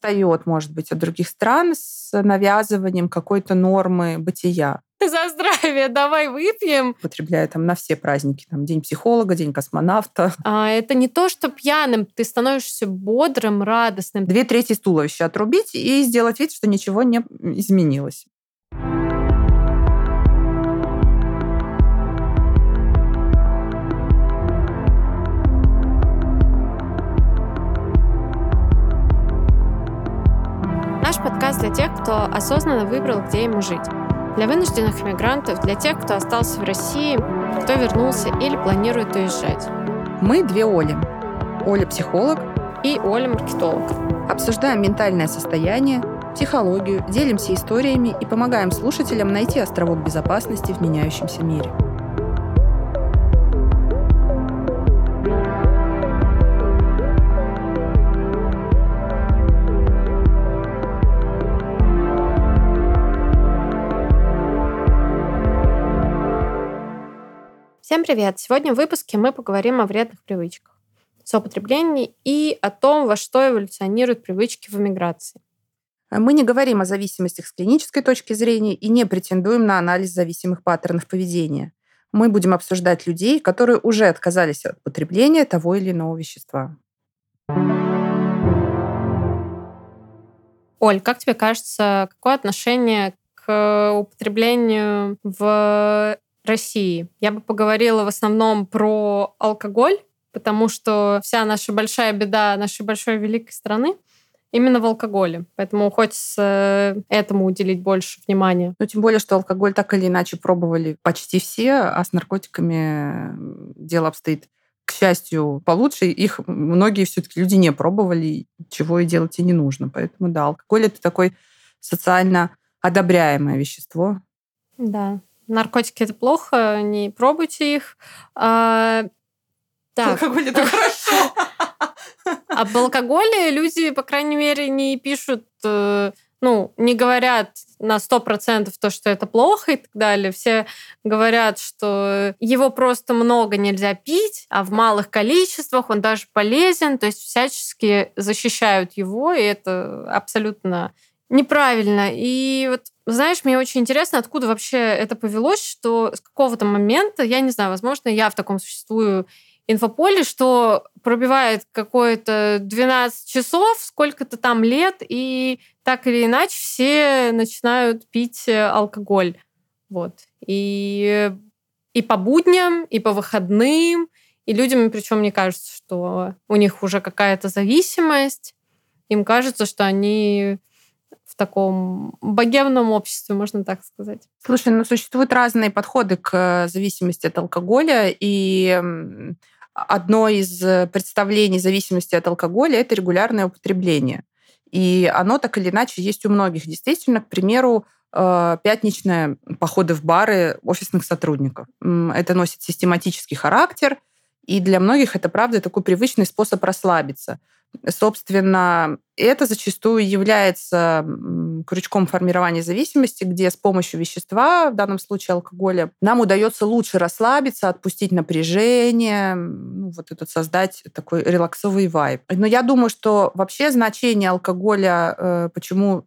отстает, может быть, от других стран с навязыванием какой-то нормы бытия. За здравие, давай выпьем. Употребляю там на все праздники. Там День психолога, День космонавта. А, это не то, что пьяным. Ты становишься бодрым, радостным. Две трети туловища отрубить и сделать вид, что ничего не изменилось. Подкаст для тех, кто осознанно выбрал, где ему жить. Для вынужденных иммигрантов, для тех, кто остался в России, кто вернулся или планирует уезжать. Мы две Оли. Оля – психолог. И Оля – маркетолог. Обсуждаем ментальное состояние, психологию, делимся историями и помогаем слушателям найти островок безопасности в меняющемся мире. Всем привет! Сегодня в выпуске мы поговорим о вредных привычках, соупотреблении и о том, во что эволюционируют привычки в эмиграции. Мы не говорим о зависимостях с клинической точки зрения и не претендуем на анализ зависимых паттернов поведения. Мы будем обсуждать людей, которые уже отказались от потребления того или иного вещества. Оль, как тебе кажется, какое отношение к употреблению в России. Я бы поговорила в основном про алкоголь, потому что вся наша большая беда нашей большой великой страны именно в алкоголе. Поэтому хочется этому уделить больше внимания. Ну, тем более, что алкоголь так или иначе пробовали почти все, а с наркотиками дело обстоит к счастью, получше. Их многие все-таки люди не пробовали, чего и делать и не нужно. Поэтому да, алкоголь это такое социально одобряемое вещество. Да наркотики это плохо, не пробуйте их. А, так. Алкоголь это хорошо. Об алкоголе люди, по крайней мере, не пишут, э, ну, не говорят на сто процентов то, что это плохо и так далее. Все говорят, что его просто много нельзя пить, а в малых количествах он даже полезен, то есть всячески защищают его, и это абсолютно неправильно. И вот, знаешь, мне очень интересно, откуда вообще это повелось, что с какого-то момента, я не знаю, возможно, я в таком существую инфополе, что пробивает какое-то 12 часов, сколько-то там лет, и так или иначе все начинают пить э, алкоголь. Вот. И, и по будням, и по выходным, и людям, причем мне кажется, что у них уже какая-то зависимость, им кажется, что они таком богемном обществе, можно так сказать. Слушай, ну существуют разные подходы к э, зависимости от алкоголя, и одно из представлений зависимости от алкоголя – это регулярное употребление. И оно так или иначе есть у многих. Действительно, к примеру, э, пятничные походы в бары офисных сотрудников. Это носит систематический характер, и для многих это, правда, такой привычный способ расслабиться. Собственно, это зачастую является крючком формирования зависимости, где с помощью вещества, в данном случае алкоголя, нам удается лучше расслабиться, отпустить напряжение, ну, вот этот создать такой релаксовый вайб. Но я думаю, что вообще значение алкоголя, э, почему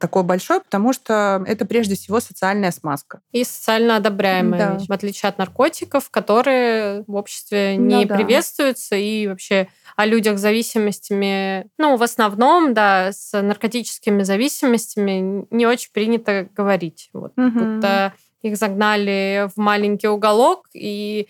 такое большое, потому что это прежде всего социальная смазка. И социально одобряемая да. в отличие от наркотиков, которые в обществе не ну, приветствуются и вообще о людях с зависимостями, ну, в основном, да, с наркотическими зависимостями не очень принято говорить. Вот, угу. Будто их загнали в маленький уголок и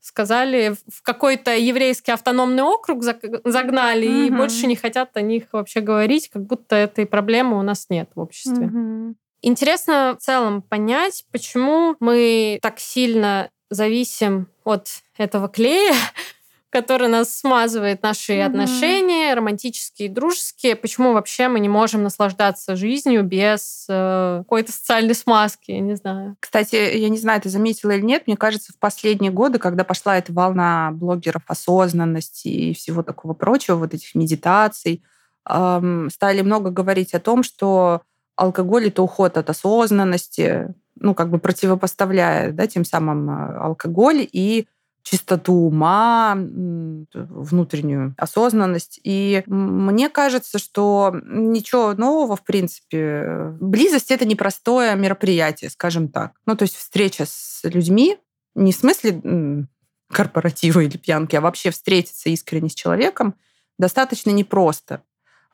сказали, в какой-то еврейский автономный округ загнали, угу. и больше не хотят о них вообще говорить, как будто этой проблемы у нас нет в обществе. Угу. Интересно в целом понять, почему мы так сильно зависим от этого клея, который нас смазывает наши mm-hmm. отношения, романтические и дружеские. Почему вообще мы не можем наслаждаться жизнью без э, какой-то социальной смазки? Я не знаю. Кстати, я не знаю, ты заметила или нет, мне кажется, в последние годы, когда пошла эта волна блогеров осознанности и всего такого прочего, вот этих медитаций, эм, стали много говорить о том, что алкоголь это уход от осознанности, ну, как бы противопоставляя, да, тем самым э, алкоголь и чистоту ума, внутреннюю осознанность. И мне кажется, что ничего нового, в принципе. Близость — это непростое мероприятие, скажем так. Ну, то есть встреча с людьми, не в смысле корпоратива или пьянки, а вообще встретиться искренне с человеком достаточно непросто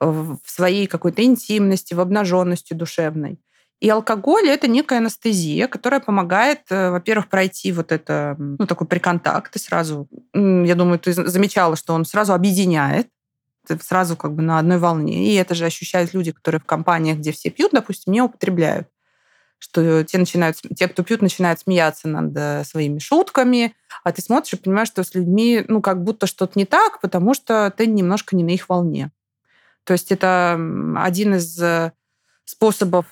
в своей какой-то интимности, в обнаженности душевной. И алкоголь это некая анестезия, которая помогает, э, во-первых, пройти вот это, ну, такой приконтакт. И сразу, я думаю, ты замечала, что он сразу объединяет, ты сразу как бы на одной волне. И это же ощущают люди, которые в компаниях, где все пьют, допустим, не употребляют. Что те, начинают, те, кто пьют, начинают смеяться над э, своими шутками, а ты смотришь и понимаешь, что с людьми, ну, как будто что-то не так, потому что ты немножко не на их волне. То есть это один из э, способов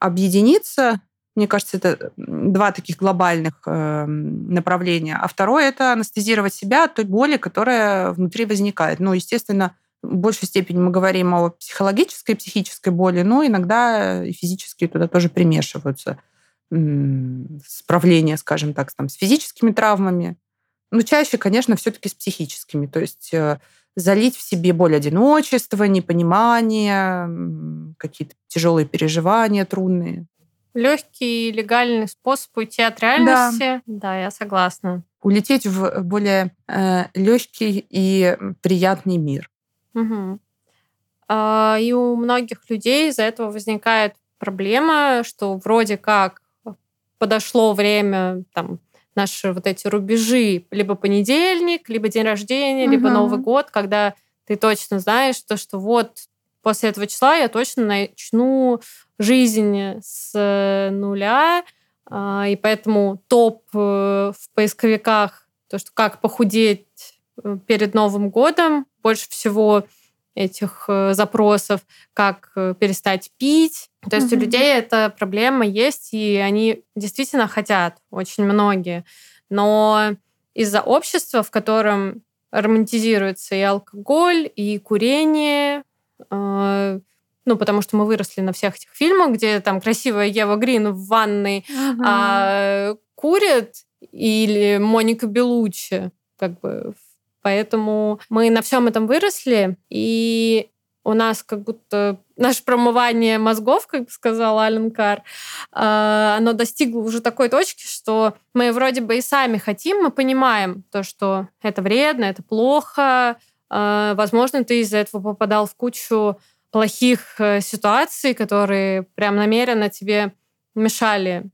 объединиться. Мне кажется, это два таких глобальных э, направления. А второе – это анестезировать себя от той боли, которая внутри возникает. Ну, естественно, в большей степени мы говорим о психологической, психической боли, но иногда и физические туда тоже примешиваются. Справление, скажем так, там, с физическими травмами. Но чаще, конечно, все-таки с психическими. То есть э, залить в себе боль одиночества, непонимание, какие-то тяжелые переживания трудные. Легкий легальный способ уйти от реальности. Да, да я согласна. Улететь в более э, легкий и приятный мир. Угу. А, и у многих людей из-за этого возникает проблема, что вроде как подошло время там, наши вот эти рубежи, либо понедельник, либо день рождения, угу. либо Новый год, когда ты точно знаешь то, что вот после этого числа я точно начну жизнь с э, нуля, а, и поэтому топ э, в поисковиках, то, что как похудеть э, перед Новым годом, больше всего этих запросов, как перестать пить. То есть mm-hmm. у людей эта проблема есть, и они действительно хотят, очень многие. Но из-за общества, в котором романтизируется и алкоголь, и курение, э, ну, потому что мы выросли на всех этих фильмах, где там красивая Ева Грин в ванной а, курит, или Моника Белуччи, как бы. Поэтому мы на всем этом выросли, и у нас как будто наше промывание мозгов, как сказал Ален Кар, а, оно достигло уже такой точки, что мы вроде бы и сами хотим, мы понимаем то, что это вредно, это плохо, а, возможно, ты из-за этого попадал в кучу плохих э, ситуаций, которые прям намеренно тебе мешали,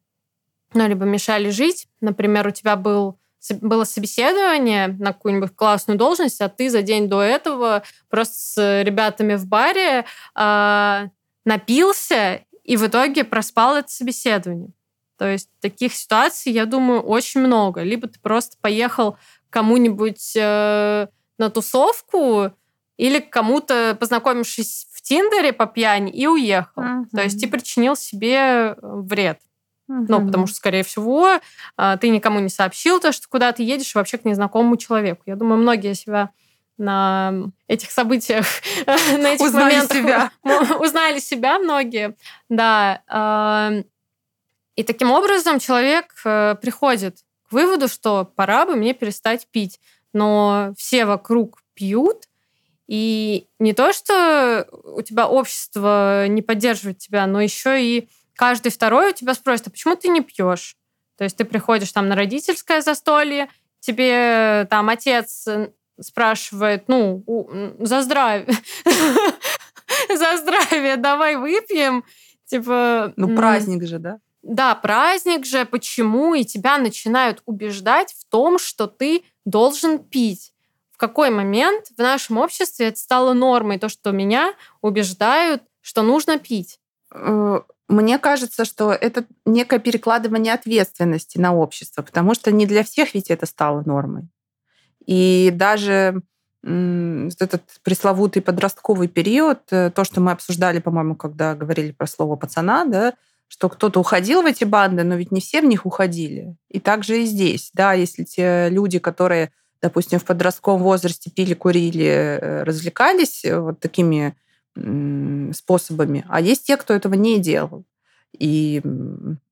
ну, либо мешали жить. Например, у тебя был было собеседование на какую-нибудь классную должность, а ты за день до этого просто с ребятами в баре э, напился и в итоге проспал это собеседование. То есть таких ситуаций, я думаю, очень много. Либо ты просто поехал кому-нибудь э, на тусовку, или кому-то, познакомившись в Тиндере по пьяни, и уехал. Uh-huh. То есть ты причинил себе вред. Угу. Ну, потому что, скорее всего, а, ты никому не сообщил то, что куда ты едешь вообще к незнакомому человеку. Я думаю, многие себя на этих событиях, на этих узнали моментах себя. узнали себя многие. Да. И таким образом человек э, приходит к выводу, что пора бы мне перестать пить. Но все вокруг пьют, и не то, что у тебя общество не поддерживает тебя, но еще и каждый второй у тебя спросит, а почему ты не пьешь? То есть ты приходишь там на родительское застолье, тебе там отец э, спрашивает, ну, за здравие, за здравие, давай выпьем. Типа... Ну, праздник же, да? Да, праздник же, почему? И тебя начинают убеждать в том, что ты должен пить. В какой момент в нашем обществе это стало нормой, то, что меня убеждают, что нужно пить? Мне кажется, что это некое перекладывание ответственности на общество, потому что не для всех ведь это стало нормой. И даже этот пресловутый подростковый период, э, то, что мы обсуждали, по-моему, когда говорили про слово пацана, да, что кто-то уходил в эти банды, но ведь не все в них уходили. И также и здесь, да, если те люди, которые, допустим, в подростковом возрасте пили, курили, э, развлекались э, вот такими способами, а есть те, кто этого не делал. И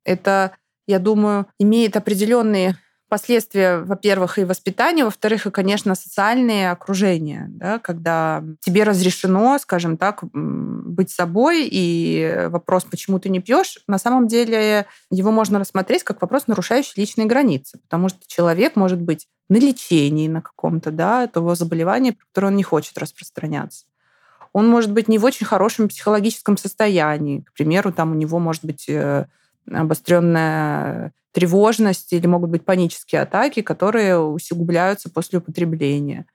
это, я думаю, имеет определенные последствия, во-первых, и воспитания, во-вторых, и, конечно, социальные окружения, да, когда тебе разрешено, скажем так, быть собой, и вопрос, почему ты не пьешь, на самом деле его можно рассмотреть как вопрос, нарушающий личные границы, потому что человек может быть на лечении на каком-то, да, того заболевания, про которое он не хочет распространяться. Он может быть не в очень хорошем психологическом состоянии. К примеру, там у него может быть э, обостренная тревожность или могут быть панические атаки, которые усугубляются после употребления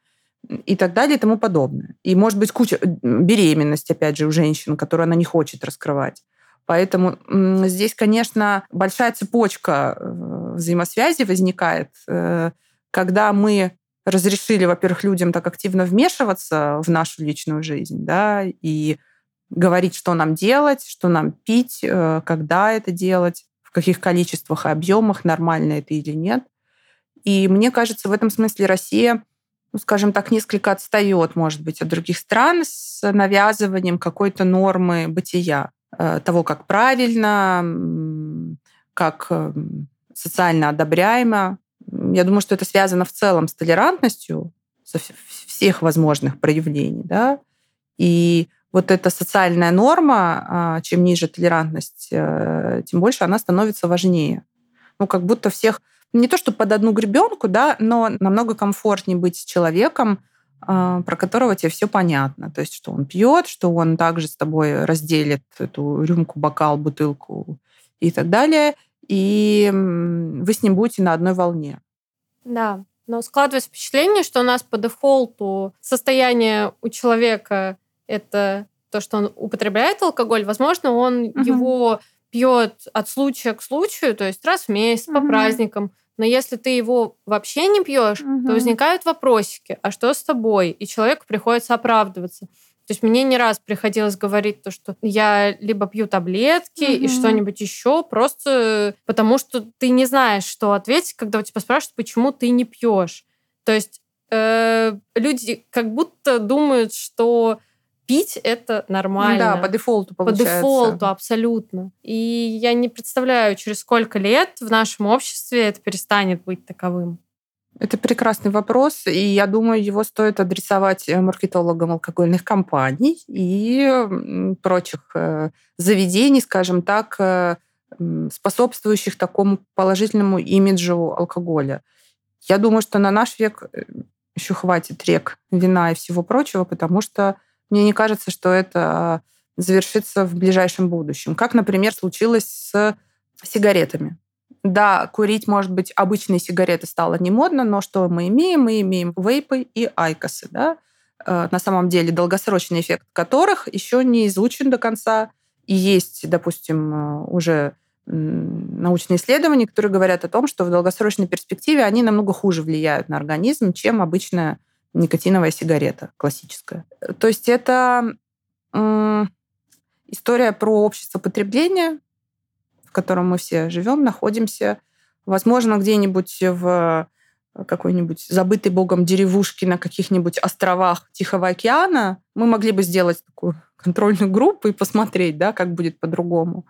и так далее и тому подобное. И может быть куча беременность, опять же, у женщин, которую она не хочет раскрывать. Поэтому здесь, конечно, большая цепочка э, взаимосвязи возникает, э, когда мы разрешили, во-первых, людям так активно вмешиваться в нашу личную жизнь, да, и говорить, что нам делать, что нам пить, э, когда это делать, в каких количествах и объемах, нормально это или нет. И мне кажется, в этом смысле Россия, ну, скажем так, несколько отстает, может быть, от других стран с навязыванием какой-то нормы бытия, э, того, как правильно, как э, социально одобряемо. Я думаю, что это связано в целом с толерантностью со всех возможных проявлений, да, и вот эта социальная норма, а, чем ниже толерантность, э, тем больше она становится важнее. Ну, как будто всех не то, что под одну гребенку, да, но намного комфортнее быть с человеком, а, про которого тебе все понятно. То есть, что он пьет, что он также с тобой разделит эту рюмку, бокал, бутылку и так далее. И вы с ним будете на одной волне. Да, но складывается впечатление, что у нас по дефолту состояние у человека это то, что он употребляет алкоголь, возможно, он угу. его пьет от случая к случаю, то есть раз в месяц угу. по праздникам. Но если ты его вообще не пьешь, угу. то возникают вопросики: а что с тобой? И человеку приходится оправдываться. То есть мне не раз приходилось говорить то, что я либо пью таблетки угу. и что-нибудь еще, просто потому что ты не знаешь, что ответить, когда у тебя спрашивают, почему ты не пьешь. То есть э, люди как будто думают, что пить это нормально. Да, по дефолту получается. По дефолту, абсолютно. И я не представляю, через сколько лет в нашем обществе это перестанет быть таковым. Это прекрасный вопрос, и я думаю, его стоит адресовать э, маркетологам алкогольных компаний и прочих э, заведений, скажем так, э, способствующих такому положительному имиджу алкоголя. Я думаю, что на наш век еще хватит рек вина и всего прочего, потому что мне не кажется, что это завершится в ближайшем будущем. Как, например, случилось с сигаретами. Да, курить, может быть, обычные сигареты стало не модно, но что мы имеем? Мы имеем вейпы и айкосы, да? Э, на самом деле долгосрочный эффект которых еще не изучен до конца. И есть, допустим, уже научные исследования, которые говорят о том, что в долгосрочной перспективе они намного хуже влияют на организм, чем обычная никотиновая сигарета классическая. То есть это история про общество потребления, в котором мы все живем, находимся. Возможно, где-нибудь в какой-нибудь забытой богом деревушке на каких-нибудь островах Тихого океана мы могли бы сделать такую контрольную группу и посмотреть, да, как будет по-другому.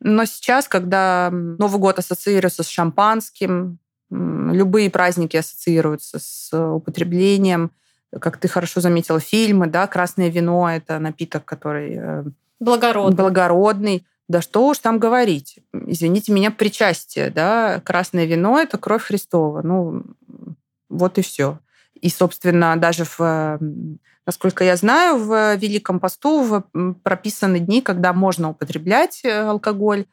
Но сейчас, когда Новый год ассоциируется с шампанским, Любые праздники ассоциируются с употреблением. Как ты хорошо заметила, фильмы, да, красное вино – это напиток, который... Э, благородный. Благородный. Да что уж там говорить. Извините меня, причастие, да, красное вино – это кровь Христова. Ну, вот и все. И, собственно, даже в, насколько я знаю, в Великом посту прописаны дни, когда можно употреблять э, алкоголь,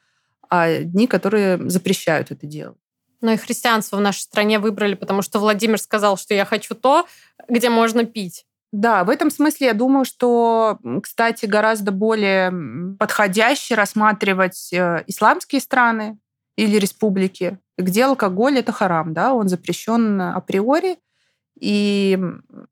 а дни, которые запрещают это делать. Но и христианство в нашей стране выбрали, потому что Владимир сказал, что я хочу то, где можно пить. Да, в этом смысле я думаю, что, кстати, гораздо более подходяще рассматривать э, исламские страны или республики, где алкоголь это харам, да, он запрещен априори. И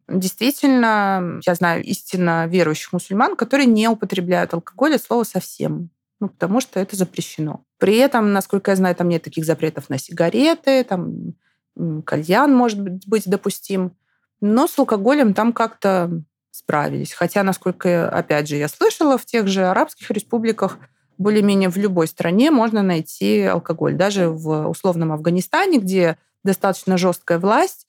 действительно, я знаю истинно верующих мусульман, которые не употребляют алкоголь от слова совсем ну, потому что это запрещено. При этом, насколько я знаю, там нет таких запретов на сигареты, там кальян может быть допустим. Но с алкоголем там как-то справились. Хотя, насколько, опять же, я слышала, в тех же арабских республиках более-менее в любой стране можно найти алкоголь. Даже в условном Афганистане, где достаточно жесткая власть.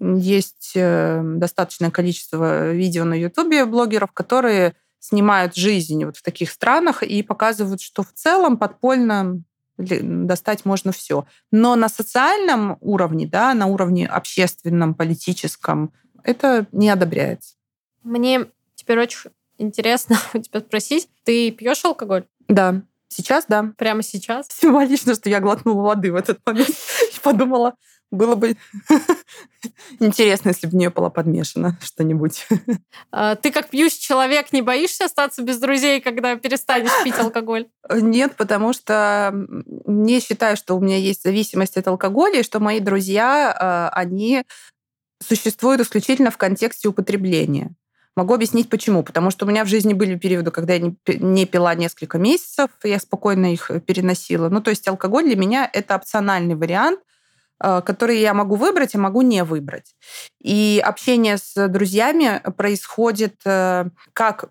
Есть э, достаточное количество видео на Ютубе блогеров, которые снимают жизнь вот в таких странах и показывают, что в целом подпольно достать можно все. Но на социальном уровне, да, на уровне общественном, политическом, это не одобряется. Мне теперь очень интересно у тебя спросить, ты пьешь алкоголь? Да. Сейчас, да. Прямо сейчас? Символично, что я глотнула воды в этот момент и подумала, было бы интересно, если бы в нее было подмешано что-нибудь. А, ты как пьющий человек не боишься остаться без друзей, когда перестанешь пить алкоголь? Нет, потому что не считаю, что у меня есть зависимость от алкоголя, и что мои друзья, а, они существуют исключительно в контексте употребления. Могу объяснить почему. Потому что у меня в жизни были периоды, когда я не пила несколько месяцев, я спокойно их переносила. Ну, то есть алкоголь для меня это опциональный вариант, э, который я могу выбрать, а могу не выбрать. И общение с друзьями происходит э, как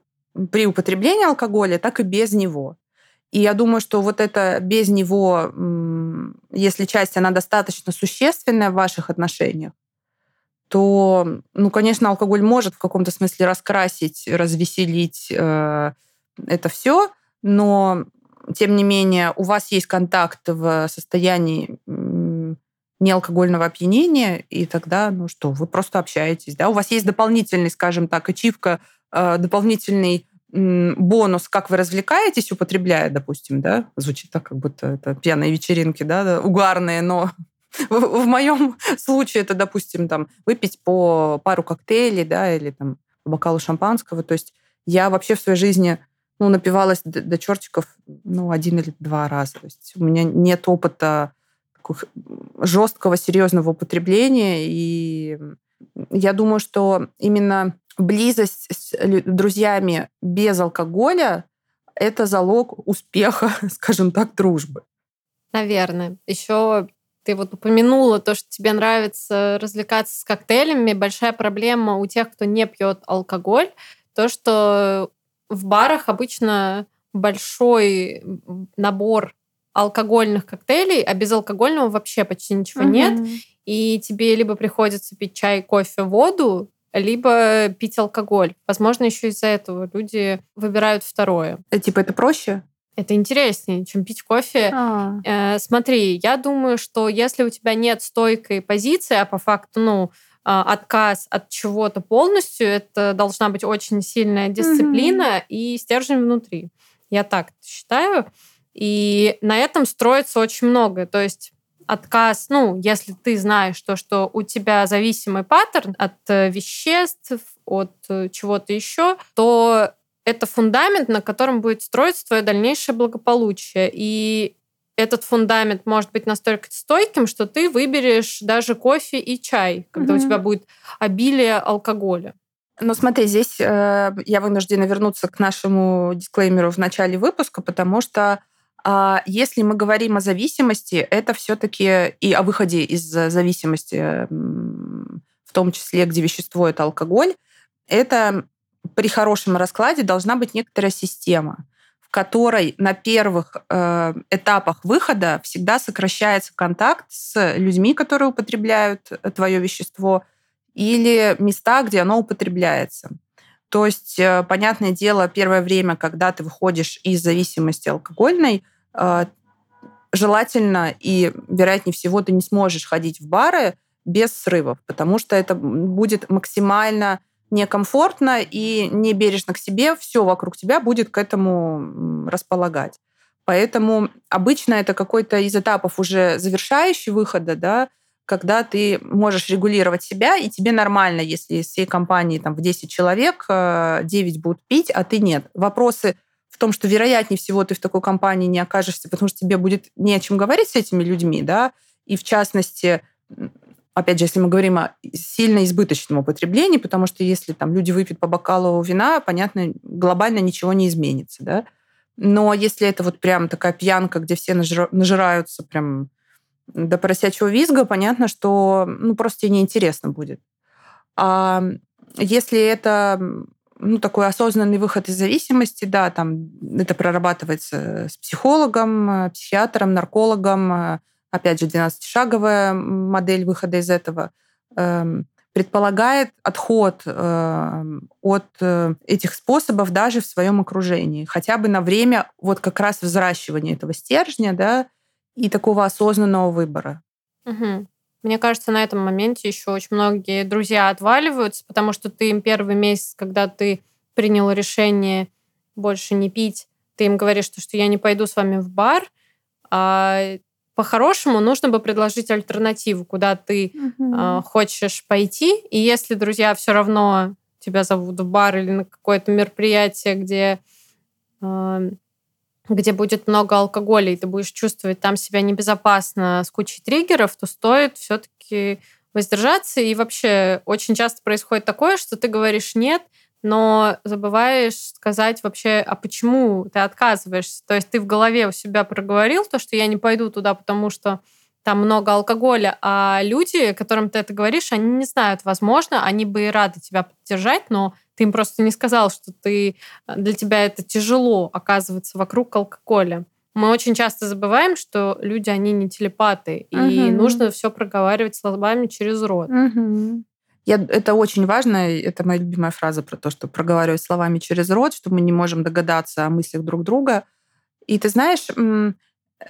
при употреблении алкоголя, так и без него. И я думаю, что вот это без него, если часть, она достаточно существенная в ваших отношениях, то, ну, конечно, алкоголь может в каком-то смысле раскрасить, развеселить э, это все, но тем не менее у вас есть контакт в состоянии неалкогольного опьянения, и тогда, ну что, вы просто общаетесь, да, у вас есть дополнительный, скажем так, ачивка, э, дополнительный бонус, как вы развлекаетесь, употребляя, допустим, да, звучит так, как будто это пьяные вечеринки, да, угарные, но в, в моем случае это, допустим, там, выпить по пару коктейлей, да, или там бокалу шампанского. То есть я вообще в своей жизни ну, напивалась до, до чертиков ну, один или два раза. То есть у меня нет опыта жесткого, серьезного употребления. И я думаю, что именно близость с друзьями без алкоголя – это залог успеха, скажем так, дружбы. Наверное. Еще ты вот упомянула то, что тебе нравится развлекаться с коктейлями. Большая проблема у тех, кто не пьет алкоголь, то, что в барах обычно большой набор алкогольных коктейлей, а без алкогольного вообще почти ничего mm-hmm. нет. И тебе либо приходится пить чай, кофе, воду, либо пить алкоголь. Возможно, еще из-за этого люди выбирают второе. А, типа это проще? Это интереснее, чем пить кофе. А. Э, смотри, я думаю, что если у тебя нет стойкой позиции, а по факту, ну, а, отказ от чего-то полностью, это должна быть очень сильная дисциплина mm-hmm. и стержень внутри. Я так считаю. И на этом строится очень многое. То есть отказ, ну, если ты знаешь то, что у тебя зависимый паттерн от э, веществ, от э, чего-то еще, то это фундамент, на котором будет строиться твое дальнейшее благополучие. И этот фундамент может быть настолько стойким, что ты выберешь даже кофе и чай, когда угу. у тебя будет обилие алкоголя. Ну, смотри, здесь э, я вынуждена вернуться к нашему дисклеймеру в начале выпуска, потому что э, если мы говорим о зависимости, это все-таки и о выходе из зависимости, э, в том числе, где вещество это алкоголь, это при хорошем раскладе должна быть некоторая система, в которой на первых э, этапах выхода всегда сокращается контакт с людьми, которые употребляют э, твое вещество, или места, где оно употребляется. То есть, э, понятное дело, первое время, когда ты выходишь из зависимости алкогольной, э, желательно и, вероятнее всего, ты не сможешь ходить в бары без срывов, потому что это будет максимально некомфортно и не бережно к себе, все вокруг тебя будет к этому располагать. Поэтому обычно это какой-то из этапов уже завершающий выхода, да, когда ты можешь регулировать себя, и тебе нормально, если из всей компании там, в 10 человек 9 э, будут пить, а ты нет. Вопросы в том, что вероятнее всего ты в такой компании не окажешься, потому что тебе будет не о чем говорить с этими людьми, да, и в частности, опять же, если мы говорим о сильно избыточном употреблении, потому что если там люди выпьют по бокалу вина, понятно, глобально ничего не изменится, да. Но если это вот прям такая пьянка, где все нажираются прям до поросячьего визга, понятно, что ну, просто тебе неинтересно будет. А если это ну, такой осознанный выход из зависимости, да, там это прорабатывается с психологом, психиатром, наркологом, опять же, 12-шаговая модель выхода из этого, эм, предполагает отход э, от э, этих способов даже в своем окружении, хотя бы на время вот как раз взращивания этого стержня, да, и такого осознанного выбора. Угу. Мне кажется, на этом моменте еще очень многие друзья отваливаются, потому что ты им первый месяц, когда ты принял решение больше не пить, ты им говоришь, что, что я не пойду с вами в бар, а по-хорошему нужно бы предложить альтернативу, куда ты угу. э, хочешь пойти. И если друзья все равно тебя зовут в бар или на какое-то мероприятие, где, э, где будет много алкоголя, и ты будешь чувствовать там себя небезопасно с кучей триггеров, то стоит все-таки воздержаться. И вообще очень часто происходит такое, что ты говоришь нет, но забываешь сказать вообще, а почему ты отказываешься. То есть ты в голове у себя проговорил то, что я не пойду туда, потому что там много алкоголя, а люди, которым ты это говоришь, они не знают, возможно, они бы и рады тебя поддержать, но ты им просто не сказал, что ты, для тебя это тяжело оказываться вокруг алкоголя. Мы очень часто забываем, что люди, они не телепаты, угу. и нужно все проговаривать словами через рот. Угу. Я, это очень важно, это моя любимая фраза про то, что проговаривать словами через рот, что мы не можем догадаться о мыслях друг друга. И ты знаешь,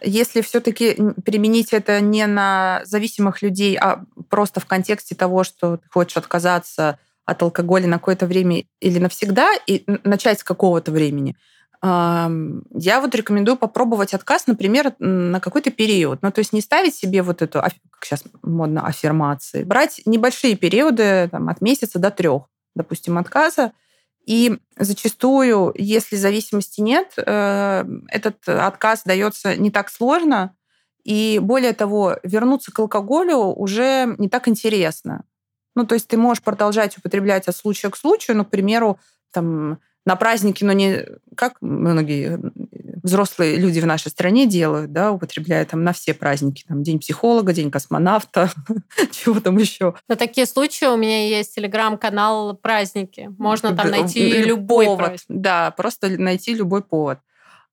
если все-таки применить это не на зависимых людей, а просто в контексте того, что ты хочешь отказаться от алкоголя на какое-то время или навсегда, и начать с какого-то времени, я вот рекомендую попробовать отказ, например, на какой-то период. Ну, то есть не ставить себе вот эту, как сейчас модно, аффирмации. Брать небольшие периоды там, от месяца до трех, допустим, отказа. И зачастую, если зависимости нет, э, этот отказ дается не так сложно, и более того, вернуться к алкоголю уже не так интересно. Ну, то есть ты можешь продолжать употреблять от случая к случаю, ну, к примеру, там, на праздники, но не как многие взрослые люди в нашей стране делают, да, употребляя там на все праздники, там День психолога, День космонавта, чего там еще. На такие случаи у меня есть телеграм-канал «Праздники». Можно там найти любой повод. Да, просто найти любой повод.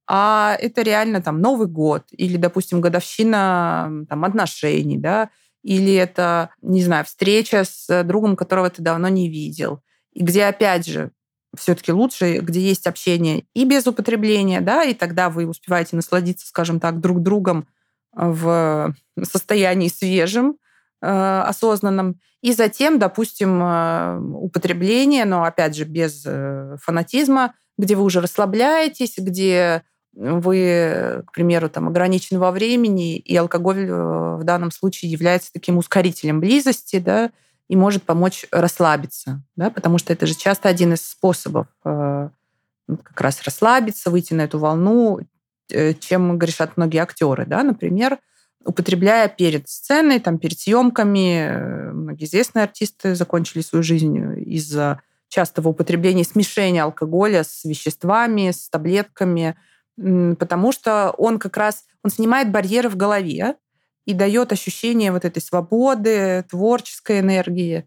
А это реально там Новый год или, допустим, годовщина там, отношений, да, или это, не знаю, встреча с другом, которого ты давно не видел, и где, опять же, все-таки лучше, где есть общение и без употребления, да, и тогда вы успеваете насладиться, скажем так, друг другом в состоянии свежем, э, осознанном, и затем, допустим, э, употребление, но опять же без э, фанатизма, где вы уже расслабляетесь, где вы, к примеру, там, ограничены во времени, и алкоголь в данном случае является таким ускорителем близости, да, и может помочь расслабиться, да, потому что это же часто один из способов э, как раз расслабиться, выйти на эту волну, э, чем грешат многие актеры, да, например, употребляя перед сценой, там, перед съемками. Э, многие известные артисты закончили свою жизнь из-за частого употребления смешения алкоголя с веществами, с таблетками, потому что он как раз он снимает барьеры в голове, и дает ощущение вот этой свободы, творческой энергии.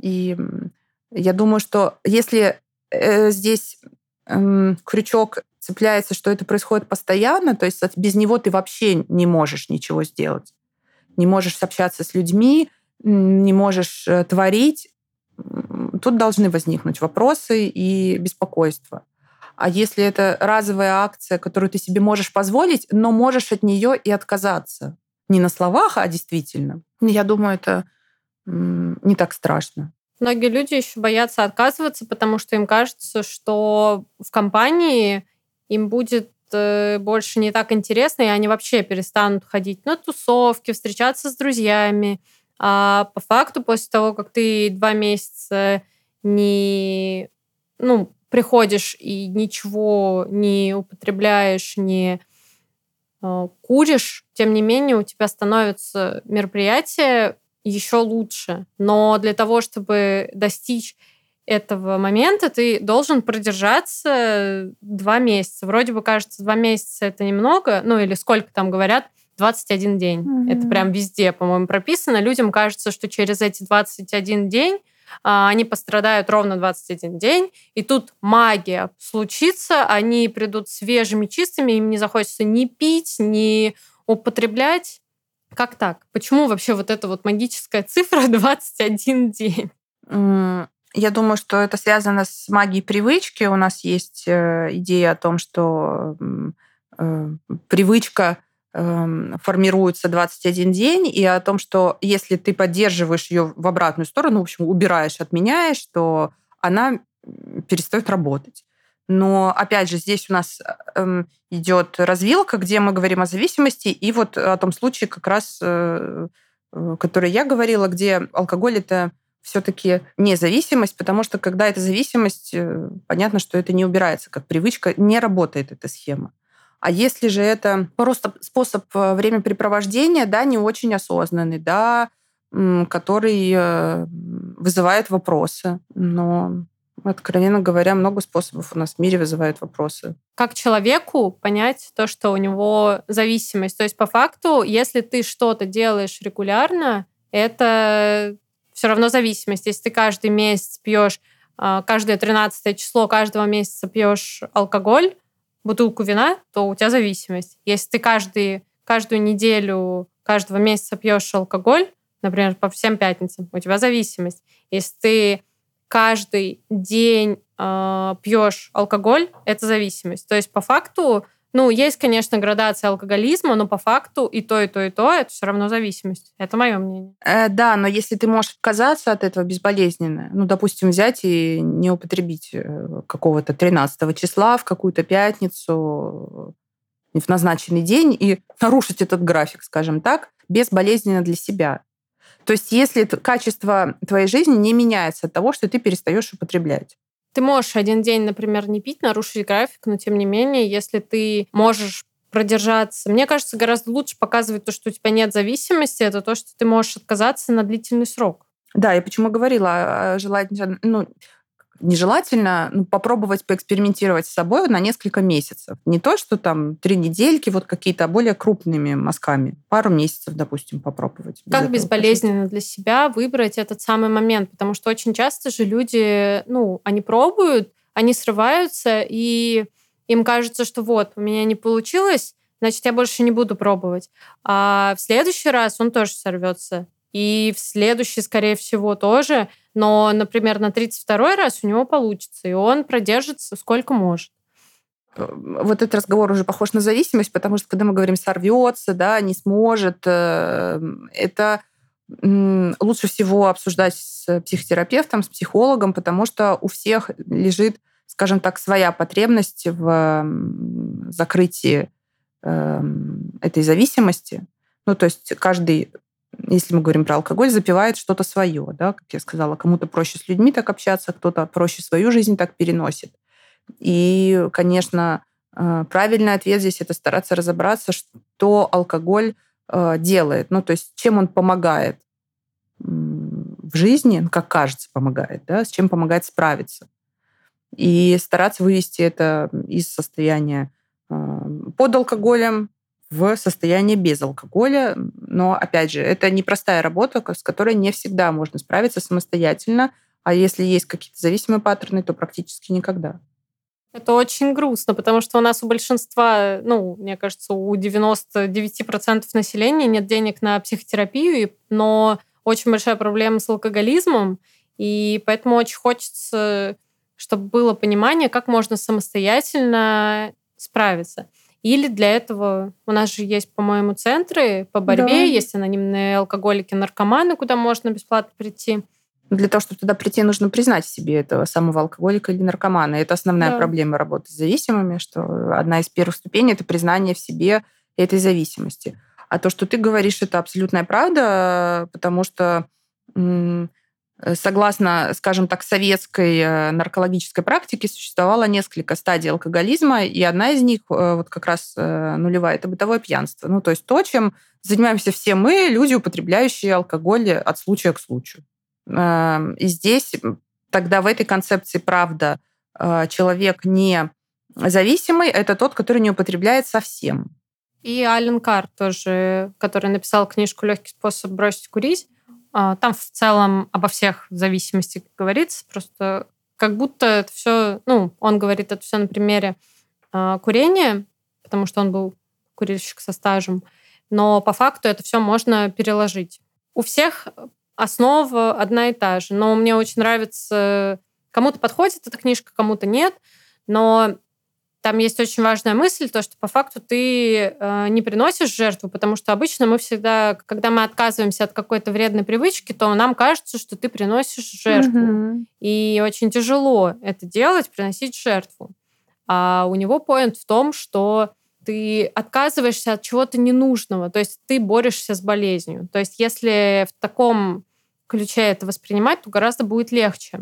И я думаю, что если э, здесь э, крючок цепляется, что это происходит постоянно, то есть без него ты вообще не можешь ничего сделать. Не можешь общаться с людьми, не можешь э, творить. Тут должны возникнуть вопросы и беспокойство. А если это разовая акция, которую ты себе можешь позволить, но можешь от нее и отказаться, не на словах, а действительно. Я думаю, это не так страшно. Многие люди еще боятся отказываться, потому что им кажется, что в компании им будет э, больше не так интересно, и они вообще перестанут ходить на тусовки, встречаться с друзьями. А по факту, после того, как ты два месяца не ну, приходишь и ничего не употребляешь, не куришь, тем не менее у тебя становится мероприятие еще лучше. Но для того, чтобы достичь этого момента, ты должен продержаться два месяца. Вроде бы кажется, два месяца это немного, ну или сколько там говорят, 21 день. Mm-hmm. Это прям везде, по-моему, прописано. Людям кажется, что через эти 21 день они пострадают ровно 21 день, и тут магия случится, они придут свежими, чистыми, им не захочется ни пить, ни употреблять, Как так? Почему вообще вот эта вот магическая цифра 21 день? Я думаю, что это связано с магией привычки. У нас есть э, идея о том, что э, привычка формируется 21 день, и о том, что если ты поддерживаешь ее в обратную сторону, в общем, убираешь, отменяешь, то она перестает работать. Но, опять же, здесь у нас эм, идет развилка, где мы говорим о зависимости, и вот о том случае как раз, э, который я говорила, где алкоголь это все-таки независимость, потому что когда это зависимость, э, понятно, что это не убирается как привычка, не работает эта схема. А если же это просто способ э, времяпрепровождения, да, не очень осознанный, да, который э, вызывает вопросы, но Откровенно говоря, много способов у нас в мире вызывают вопросы. Как человеку понять то, что у него зависимость? То есть по факту, если ты что-то делаешь регулярно, это все равно зависимость. Если ты каждый месяц пьешь, а, каждое 13 число каждого месяца пьешь алкоголь, бутылку вина, то у тебя зависимость. Если ты каждый, каждую неделю каждого месяца пьешь алкоголь, например, по всем пятницам, у тебя зависимость. Если ты каждый день э, пьешь алкоголь, это зависимость. То есть по факту ну, есть, конечно, градация алкоголизма, но по факту и то, и то, и то это все равно зависимость. Это мое мнение. Э, да, но если ты можешь отказаться от этого безболезненно, ну, допустим, взять и не употребить э, какого-то 13 числа в какую-то пятницу в назначенный день и нарушить этот график, скажем так, безболезненно для себя. То есть если качество твоей жизни не меняется от того, что ты перестаешь употреблять. Ты можешь один день, например, не пить, нарушить график, но тем не менее, если ты можешь продержаться. Мне кажется, гораздо лучше показывать то, что у тебя нет зависимости, это то, что ты можешь отказаться на длительный срок. Да, я почему говорила, желательно, ну, нежелательно ну, попробовать поэкспериментировать с собой на несколько месяцев. Не то, что там три недельки, вот какие-то более крупными мазками. Пару месяцев, допустим, попробовать. Без как безболезненно для себя выбрать этот самый момент? Потому что очень часто же люди, ну, они пробуют, они срываются, и им кажется, что вот, у меня не получилось, значит, я больше не буду пробовать. А в следующий раз он тоже сорвется. И в следующий, скорее всего, тоже – но, например, на 32 раз у него получится, и он продержится сколько может. Э, вот этот разговор уже похож на зависимость, потому что когда мы говорим сорвется, да, не сможет, э, это лучше всего обсуждать с психотерапевтом, с психологом, потому что у всех лежит, скажем так, своя потребность в закрытии эм, этой зависимости. Ну, то есть каждый если мы говорим про алкоголь, запивает что-то свое, да, как я сказала, кому-то проще с людьми так общаться, кто-то проще свою жизнь так переносит. И, конечно, э, правильный ответ здесь это стараться разобраться, что алкоголь э, делает, ну, то есть чем он помогает в жизни, ну, как кажется, помогает, да, с чем помогает справиться. И стараться вывести это из состояния э, под алкоголем в состояние без алкоголя. Но, опять же, это непростая работа, с которой не всегда можно справиться самостоятельно. А если есть какие-то зависимые паттерны, то практически никогда. Это очень грустно, потому что у нас у большинства, ну, мне кажется, у 99% населения нет денег на психотерапию, но очень большая проблема с алкоголизмом, и поэтому очень хочется, чтобы было понимание, как можно самостоятельно справиться. Или для этого у нас же есть, по-моему, центры по борьбе, да. есть анонимные алкоголики, наркоманы, куда можно бесплатно прийти. Для того, чтобы туда прийти, нужно признать в себе этого самого алкоголика или наркомана. Это основная да. проблема работы с зависимыми, что одна из первых ступеней – это признание в себе этой зависимости. А то, что ты говоришь, это абсолютная правда, потому что согласно, скажем так, советской э, наркологической практике существовало несколько стадий алкоголизма, и одна из них, э, вот как раз нулевая, это бытовое пьянство. Ну, то есть то, чем занимаемся все мы, люди, употребляющие алкоголь от случая к случаю. Эм, и здесь тогда в этой концепции правда человек не зависимый, это тот, который не употребляет совсем. И Ален Карр тоже, который написал книжку «Легкий способ бросить курить», там в целом обо всех зависимости говорится, просто как будто это все, ну, он говорит это все на примере а, курения, потому что он был курильщик со стажем, но по факту это все можно переложить. У всех основа одна и та же, но мне очень нравится, кому-то подходит эта книжка, кому-то нет, но там есть очень важная мысль, то, что по факту ты э, не приносишь жертву, потому что обычно мы всегда, когда мы отказываемся от какой-то вредной привычки, то нам кажется, что ты приносишь жертву. Mm-hmm. И очень тяжело это делать, приносить жертву. А у него поинт в том, что ты отказываешься от чего-то ненужного, то есть ты борешься с болезнью. То есть если в таком ключе это воспринимать, то гораздо будет легче.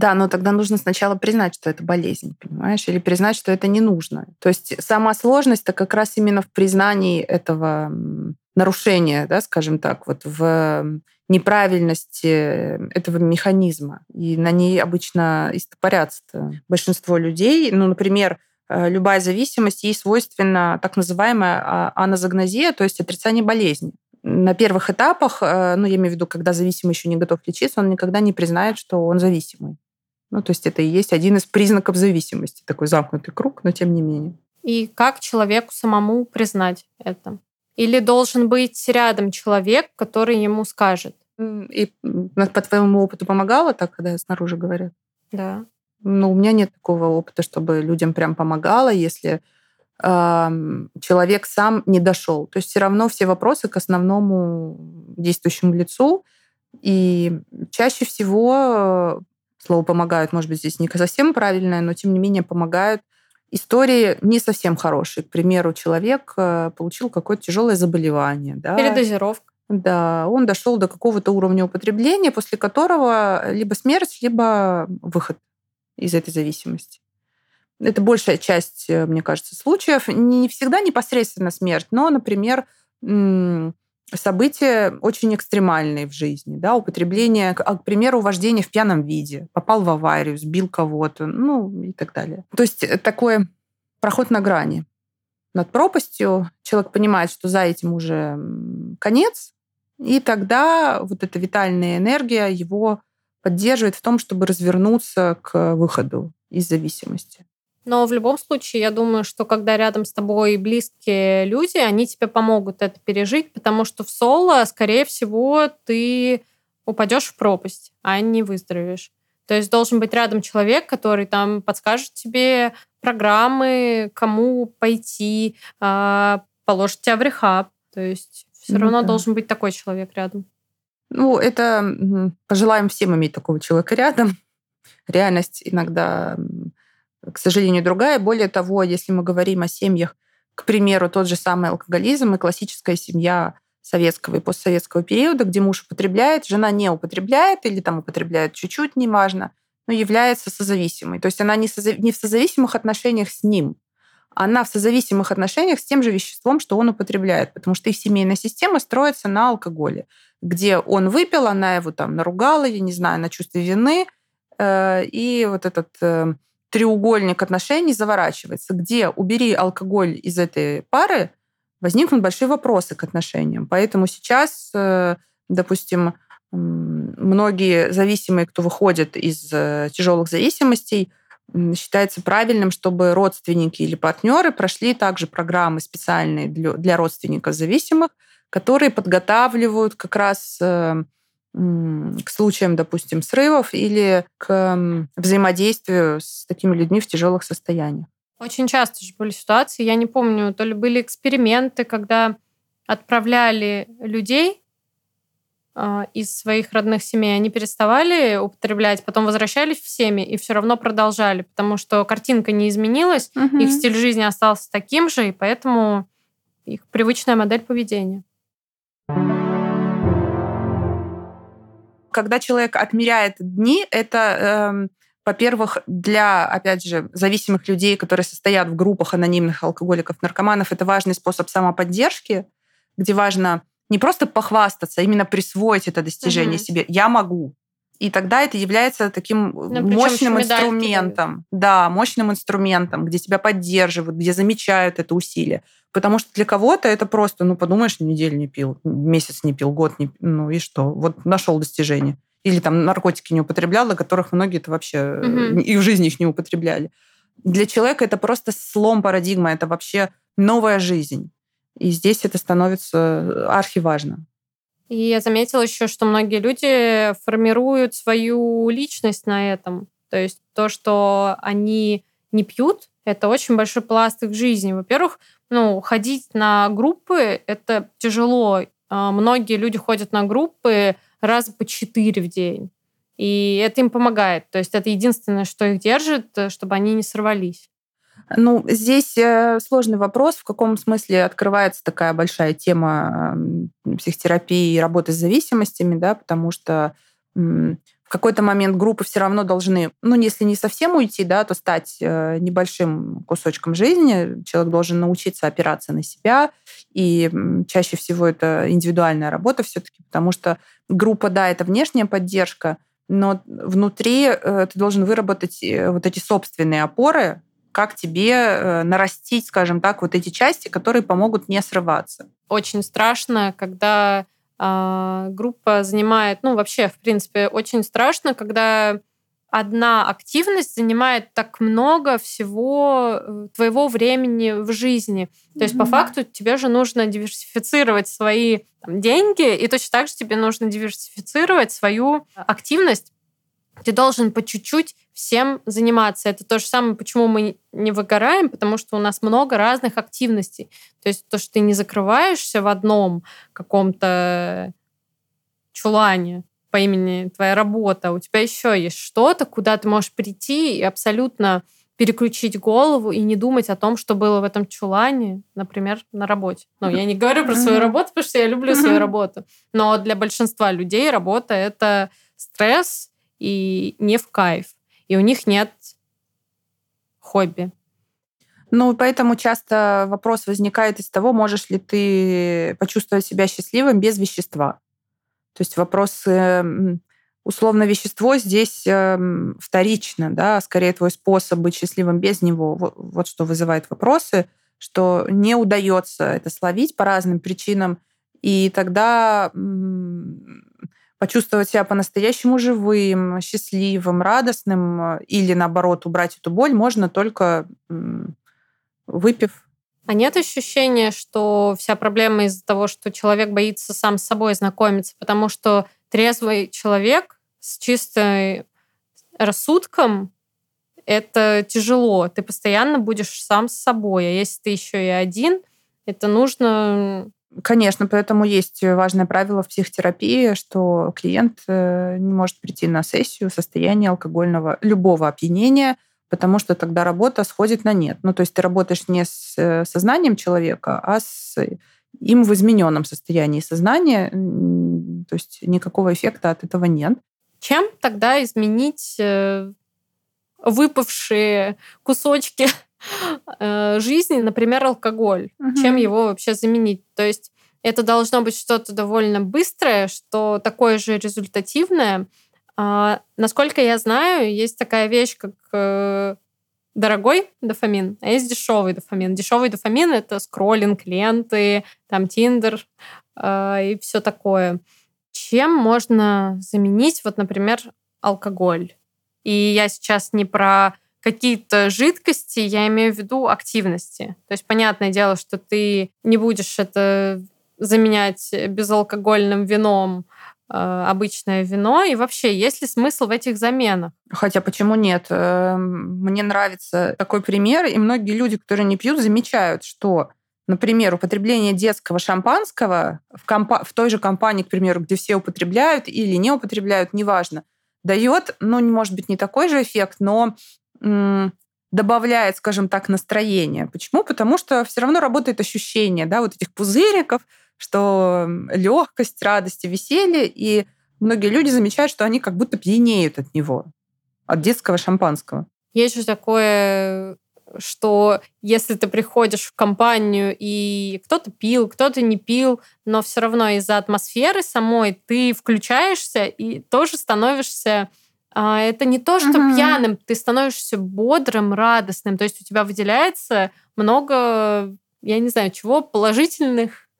Да, но тогда нужно сначала признать, что это болезнь, понимаешь, или признать, что это не нужно. То есть сама сложность-то как раз именно в признании этого нарушения, да, скажем так, вот в неправильности этого механизма. И на ней обычно истопорятся большинство людей. Ну, например, э, любая зависимость, ей свойственна так называемая а, аназагнозия, то есть отрицание болезни на первых этапах, э, ну, я имею в виду, когда зависимый еще не готов лечиться, он никогда не признает, что он зависимый. Ну, то есть это и есть один из признаков зависимости, такой замкнутый круг, но тем не менее. И как человеку самому признать это? Или должен быть рядом человек, который ему скажет? И по твоему опыту помогало так, когда снаружи говорят? Да. Ну, у меня нет такого опыта, чтобы людям прям помогало, если человек сам не дошел. То есть все равно все вопросы к основному действующему лицу. И чаще всего слово помогают, может быть, здесь не совсем правильное, но тем не менее помогают истории не совсем хорошие. К примеру, человек э, получил какое-то тяжелое заболевание. Да? Передозировка. Да, он дошел до какого-то уровня употребления, после которого либо смерть, либо выход из этой зависимости. Это большая часть, э, мне кажется, случаев. Не всегда непосредственно смерть, но, например, события очень экстремальные в жизни. Да? Употребление, к примеру, вождение в пьяном виде. Попал в аварию, сбил кого-то, ну и так далее. То есть э, такой проход на грани над пропастью. Человек понимает, что за этим уже конец, и тогда вот эта витальная энергия его поддерживает в том, чтобы развернуться к выходу из зависимости. Но в любом случае, я думаю, что когда рядом с тобой близкие люди, они тебе помогут это пережить, потому что в соло, скорее всего, ты упадешь в пропасть, а не выздоровеешь. То есть должен быть рядом человек, который там подскажет тебе программы, кому пойти, а, положит тебя в рехаб. То есть все ну, равно да. должен быть такой человек рядом. Ну, это пожелаем всем иметь такого человека рядом. Реальность иногда к сожалению, другая. Более того, если мы говорим о семьях, к примеру, тот же самый алкоголизм и классическая семья советского и постсоветского периода, где муж употребляет, жена не употребляет или там употребляет чуть-чуть, неважно, но является созависимой. То есть она не, созав... не в созависимых отношениях с ним, она в созависимых отношениях с тем же веществом, что он употребляет, потому что их семейная система строится на алкоголе, где он выпил, она его там наругала, я не знаю, на чувстве вины, э, и вот этот э, треугольник отношений заворачивается, где убери алкоголь из этой пары, возникнут большие вопросы к отношениям. Поэтому сейчас, э, допустим, многие зависимые, кто выходит из э, тяжелых зависимостей, считается правильным, чтобы родственники или партнеры прошли также программы специальные для родственников зависимых, которые подготавливают как раз э, к случаям, допустим, срывов или к взаимодействию с такими людьми в тяжелых состояниях. Очень часто же были ситуации, я не помню, то ли были эксперименты, когда отправляли людей э, из своих родных семей, они переставали употреблять, потом возвращались в семьи и все равно продолжали, потому что картинка не изменилась, угу. их стиль жизни остался таким же, и поэтому их привычная модель поведения. Когда человек отмеряет дни, это, э, во-первых, для, опять же, зависимых людей, которые состоят в группах анонимных алкоголиков, наркоманов, это важный способ самоподдержки, где важно не просто похвастаться, а именно присвоить это достижение угу. себе. Я могу. И тогда это является таким ну, мощным инструментом. Да, мощным инструментом, где тебя поддерживают, где замечают это усилие. Потому что для кого-то это просто, ну, подумаешь, неделю не пил, месяц не пил, год не пил, ну и что? Вот нашел достижение. Или там наркотики не употреблял, до которых многие это вообще угу. и в жизни их не употребляли. Для человека это просто слом парадигмы, это вообще новая жизнь. И здесь это становится архиважно. И я заметила еще, что многие люди формируют свою личность на этом. То есть то, что они не пьют, это очень большой пласт их жизни. Во-первых, ну, ходить на группы — это тяжело. А, многие люди ходят на группы раза по четыре в день. И это им помогает. То есть это единственное, что их держит, э, чтобы они не сорвались. Ну, здесь э, сложный вопрос, в каком смысле открывается такая большая тема психотерапии и работы с зависимостями, да, потому что в какой-то момент группы все равно должны, ну, если не совсем уйти, да, то стать э, небольшим кусочком жизни. Человек должен научиться опираться на себя, и чаще всего это индивидуальная работа все-таки, потому что группа, да, это внешняя поддержка, но внутри э, ты должен выработать вот эти собственные опоры, как тебе э, нарастить, скажем так, вот эти части, которые помогут не срываться. Очень страшно, когда э, группа занимает, ну вообще, в принципе, очень страшно, когда одна активность занимает так много всего э, твоего времени в жизни. То есть, mm-hmm. по факту, тебе же нужно диверсифицировать свои там, деньги, и точно так же тебе нужно диверсифицировать свою активность ты должен по чуть-чуть всем заниматься. Это то же самое, почему мы не выгораем, потому что у нас много разных активностей. То есть то, что ты не закрываешься в одном каком-то чулане по имени твоя работа, у тебя еще есть что-то, куда ты можешь прийти и абсолютно переключить голову и не думать о том, что было в этом чулане, например, на работе. Ну, я не говорю про свою работу, потому что я люблю свою работу. Но для большинства людей работа — это стресс, и не в кайф. И у них нет хобби. Ну, поэтому часто вопрос возникает из того, можешь ли ты почувствовать себя счастливым без вещества. То есть вопрос эм, условно вещество здесь эм, вторично, да, скорее твой способ быть счастливым без него. Вот, вот что вызывает вопросы, что не удается это словить по разным причинам, и тогда почувствовать себя по-настоящему живым, счастливым, радостным, э, или наоборот убрать эту боль можно только выпив. А нет ощущения, что вся проблема из-за того, что человек боится сам с собой знакомиться, потому что трезвый человек с чистой рассудком это тяжело. Ты постоянно будешь сам с собой. А если ты еще и один, это нужно Конечно, поэтому есть важное правило в психотерапии, что клиент э, не может прийти на сессию в состоянии алкогольного любого опьянения, потому что тогда работа сходит на нет. Ну, то есть ты работаешь не с э, сознанием человека, а с им в измененном состоянии сознания, то есть никакого эффекта от этого нет. Чем тогда изменить э, выпавшие кусочки Э, жизни, например, алкоголь. Угу. Чем его вообще заменить? То есть это должно быть что-то довольно быстрое, что такое же результативное. А, насколько я знаю, есть такая вещь, как э, дорогой дофамин, а есть дешевый дофамин. Дешевый дофамин это скроллинг, ленты, там Тиндер э, и все такое. Чем можно заменить, вот, например, алкоголь? И я сейчас не про какие-то жидкости, я имею в виду активности. То есть, понятное дело, что ты не будешь это заменять безалкогольным вином, э, обычное вино? И вообще, есть ли смысл в этих заменах? Хотя почему нет? Эм, мне нравится такой пример, и многие люди, которые не пьют, замечают, что Например, употребление детского шампанского в, компа- в той же компании, к примеру, где все употребляют или не употребляют, неважно, дает, ну, может быть, не такой же эффект, но добавляет, скажем так, настроение. Почему? Потому что все равно работает ощущение, да, вот этих пузыриков, что легкость, радость и веселье, и многие люди замечают, что они как будто пьянеют от него, от детского шампанского. Есть же такое, что если ты приходишь в компанию и кто-то пил, кто-то не пил, но все равно из-за атмосферы самой ты включаешься и тоже становишься а, это не то, что угу. пьяным, ты становишься бодрым, радостным. То есть у тебя выделяется много, я не знаю, чего, положительных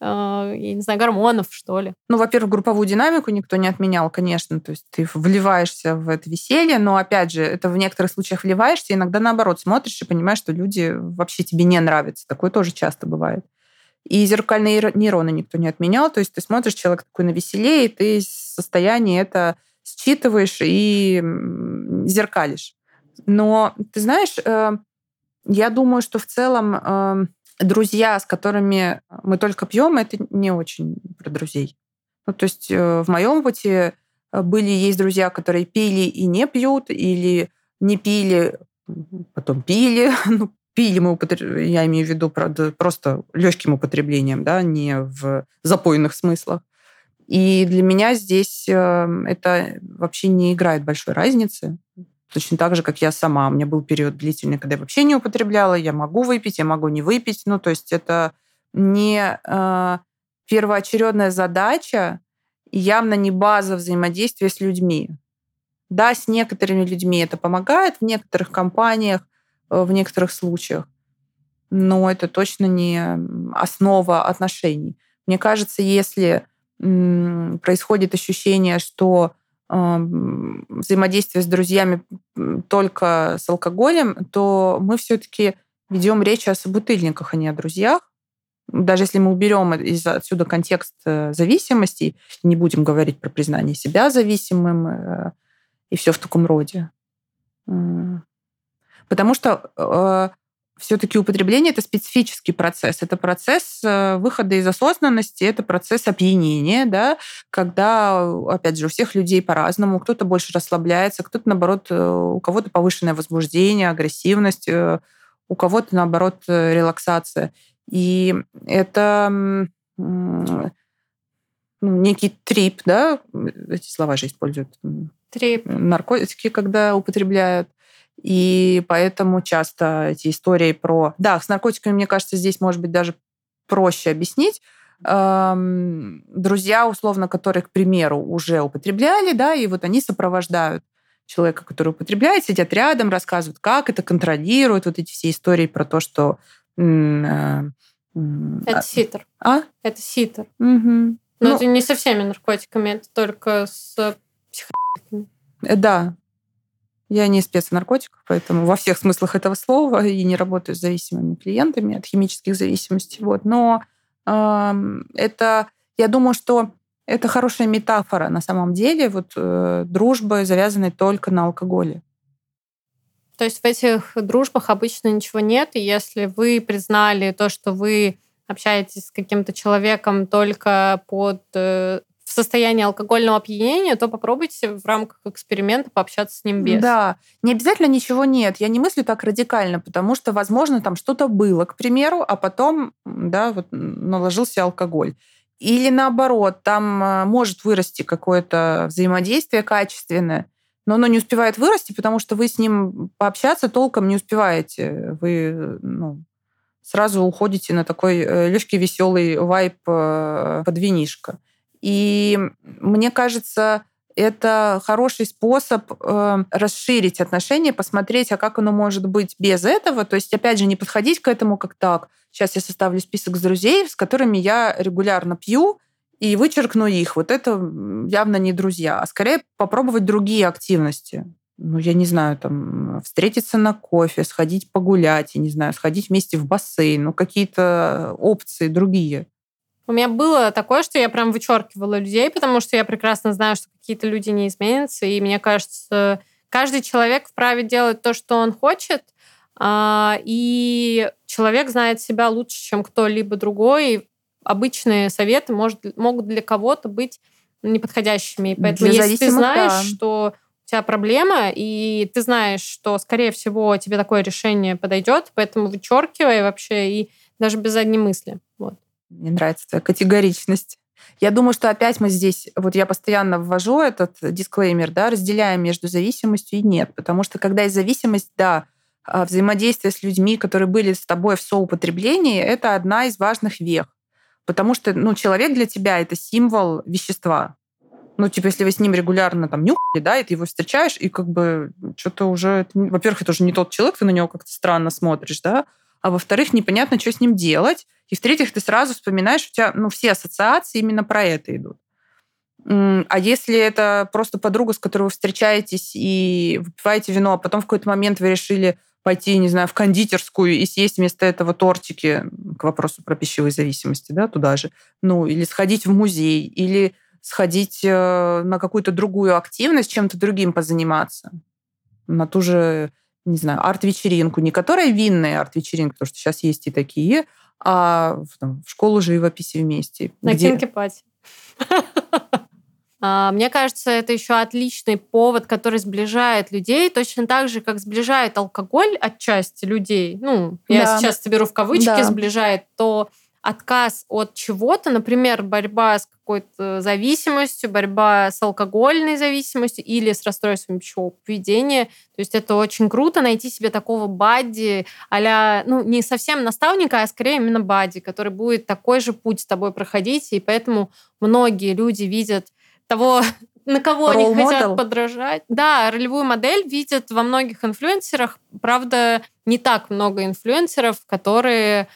а, я не знаю, гормонов, что ли. Ну, во-первых, групповую динамику никто не отменял, конечно. То есть ты вливаешься в это веселье, но, опять же, это в некоторых случаях вливаешься, иногда наоборот смотришь и понимаешь, что люди вообще тебе не нравятся. Такое тоже часто бывает. И зеркальные нейроны никто не отменял. То есть ты смотришь, человек такой на веселее, и ты состояние это считываешь и зеркалишь. Но ты знаешь, э, я думаю, что в целом э, друзья, с которыми мы только пьем, это не очень про друзей. Ну, то есть э, в моем опыте были есть друзья, которые пили и не пьют, или не пили, потом пили. Ну, пили мы, я имею в виду, правда, просто легким употреблением, да, не в запойных смыслах. И для меня здесь это вообще не играет большой разницы. Точно так же, как я сама. У меня был период длительный, когда я вообще не употребляла. Я могу выпить, я могу не выпить. Ну, то есть это не э, первоочередная задача явно не база взаимодействия с людьми. Да, с некоторыми людьми это помогает, в некоторых компаниях, э, в некоторых случаях, но это точно не основа отношений. Мне кажется, если происходит ощущение, что взаимодействие с друзьями только с алкоголем, то мы все-таки ведем речь о собутыльниках, а не о друзьях. Даже если мы уберем из отсюда контекст э, зависимости, не будем говорить про признание себя зависимым э, и все в таком роде. Потому что э, все-таки употребление это специфический процесс. Это процесс э, выхода из осознанности, это процесс опьянения, да, когда, опять же, у всех людей по-разному. Кто-то больше расслабляется, кто-то, наоборот, э, у кого-то повышенное возбуждение, агрессивность, э, у кого-то, наоборот, релаксация. И это ну, некий трип, да, эти слова же используют. Трип. Наркотики, когда употребляют. И поэтому часто эти истории про... Да, с наркотиками, мне кажется, здесь может быть даже проще объяснить. Эм, друзья, условно, которые, к примеру, уже употребляли, да, и вот они сопровождают человека, который употребляет, сидят рядом, рассказывают, как это контролируют, вот эти все истории про то, что... Э, это ситер. А? Это ситер. Угу. Но ну, это не со всеми наркотиками, это только с психотиками. Да, я не спец в наркотиках, поэтому во всех смыслах этого слова и не работаю с зависимыми клиентами от химических зависимостей. Вот. Но э, это, я думаю, что это хорошая метафора на самом деле вот э, дружбы, завязанной только на алкоголе. То есть в этих дружбах обычно ничего нет, и если вы признали то, что вы общаетесь с каким-то человеком только под э, в состоянии алкогольного опьянения, то попробуйте в рамках эксперимента пообщаться с ним без. Да, не обязательно ничего нет. Я не мыслю так радикально, потому что, возможно, там что-то было, к примеру, а потом, да, вот наложился алкоголь. Или наоборот, там а, может вырасти какое-то взаимодействие качественное, но оно не успевает вырасти, потому что вы с ним пообщаться толком не успеваете. Вы ну, сразу уходите на такой э, легкий, веселый вайп э, под винишко. И мне кажется, это хороший способ э, расширить отношения, посмотреть, а как оно может быть без этого. То есть, опять же, не подходить к этому как так. Сейчас я составлю список с друзей, с которыми я регулярно пью, и вычеркну их. Вот это явно не друзья, а скорее попробовать другие активности. Ну, я не знаю, там, встретиться на кофе, сходить погулять, я не знаю, сходить вместе в бассейн, ну, какие-то опции другие. У меня было такое, что я прям вычеркивала людей, потому что я прекрасно знаю, что какие-то люди не изменятся. И мне кажется, каждый человек вправе делать то, что он хочет. А, и человек знает себя лучше, чем кто-либо другой. И обычные советы может, могут для кого-то быть неподходящими. И поэтому, для если ты знаешь, да. что у тебя проблема, и ты знаешь, что, скорее всего, тебе такое решение подойдет, поэтому вычеркивай вообще и даже без задней мысли. Вот. Мне нравится твоя категоричность. Я думаю, что опять мы здесь, вот я постоянно ввожу этот дисклеймер, да, разделяем между зависимостью и нет. Потому что когда есть зависимость, да, а, взаимодействие с людьми, которые были с тобой в соупотреблении, это одна из важных вех. Потому что ну, человек для тебя — это символ вещества. Ну, типа, если вы с ним регулярно там нюхали, да, и ты его встречаешь, и как бы что-то уже... Во-первых, это уже не тот человек, ты на него как-то странно смотришь, да, а во-вторых, непонятно, что с ним делать, и в-третьих, ты сразу вспоминаешь, у тебя ну, все ассоциации именно про это идут. А если это просто подруга, с которой вы встречаетесь и выпиваете вино, а потом в какой-то момент вы решили пойти, не знаю, в кондитерскую и съесть вместо этого тортики, к вопросу про пищевые зависимости, да, туда же. Ну, или сходить в музей, или сходить э, на какую-то другую активность, чем-то другим позаниматься. На ту же, не знаю, арт-вечеринку. Не которая винная арт-вечеринка, потому что сейчас есть и такие, а в, там, в школу живописи вместе. На где... кинки-пати. А, мне кажется, это еще отличный повод, который сближает людей, точно так же, как сближает алкоголь отчасти людей. Ну, я да. сейчас беру в кавычки, да. сближает, то отказ от чего-то, например, борьба с какой-то зависимостью, борьба с алкогольной зависимостью или с расстройством пищевого поведения. То есть это очень круто найти себе такого бадди а ну, не совсем наставника, а скорее именно бадди, который будет такой же путь с тобой проходить. И поэтому многие люди видят того, на кого Role они хотят подражать. Да, ролевую модель видят во многих инфлюенсерах. Правда, не так много инфлюенсеров, которые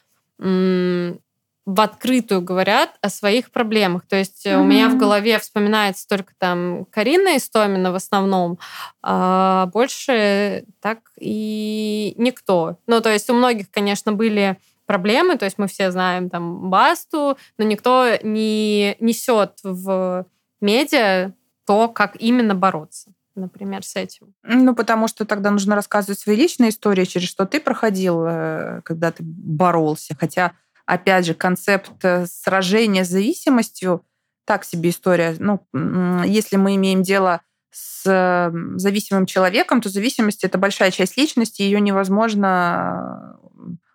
в открытую говорят о своих проблемах. То есть mm-hmm. у меня в голове вспоминается только там Карина Истомина в основном, а больше так и никто. Ну, то есть у многих, конечно, были проблемы, то есть мы все знаем там Басту, но никто не несет в медиа то, как именно бороться например, с этим? Ну, потому что тогда нужно рассказывать свои личные истории, через что ты проходил, э, когда ты боролся. Хотя, опять же, концепт э, сражения с зависимостью так себе история. Ну, если мы имеем дело с зависимым человеком, то зависимость это большая часть личности, ее невозможно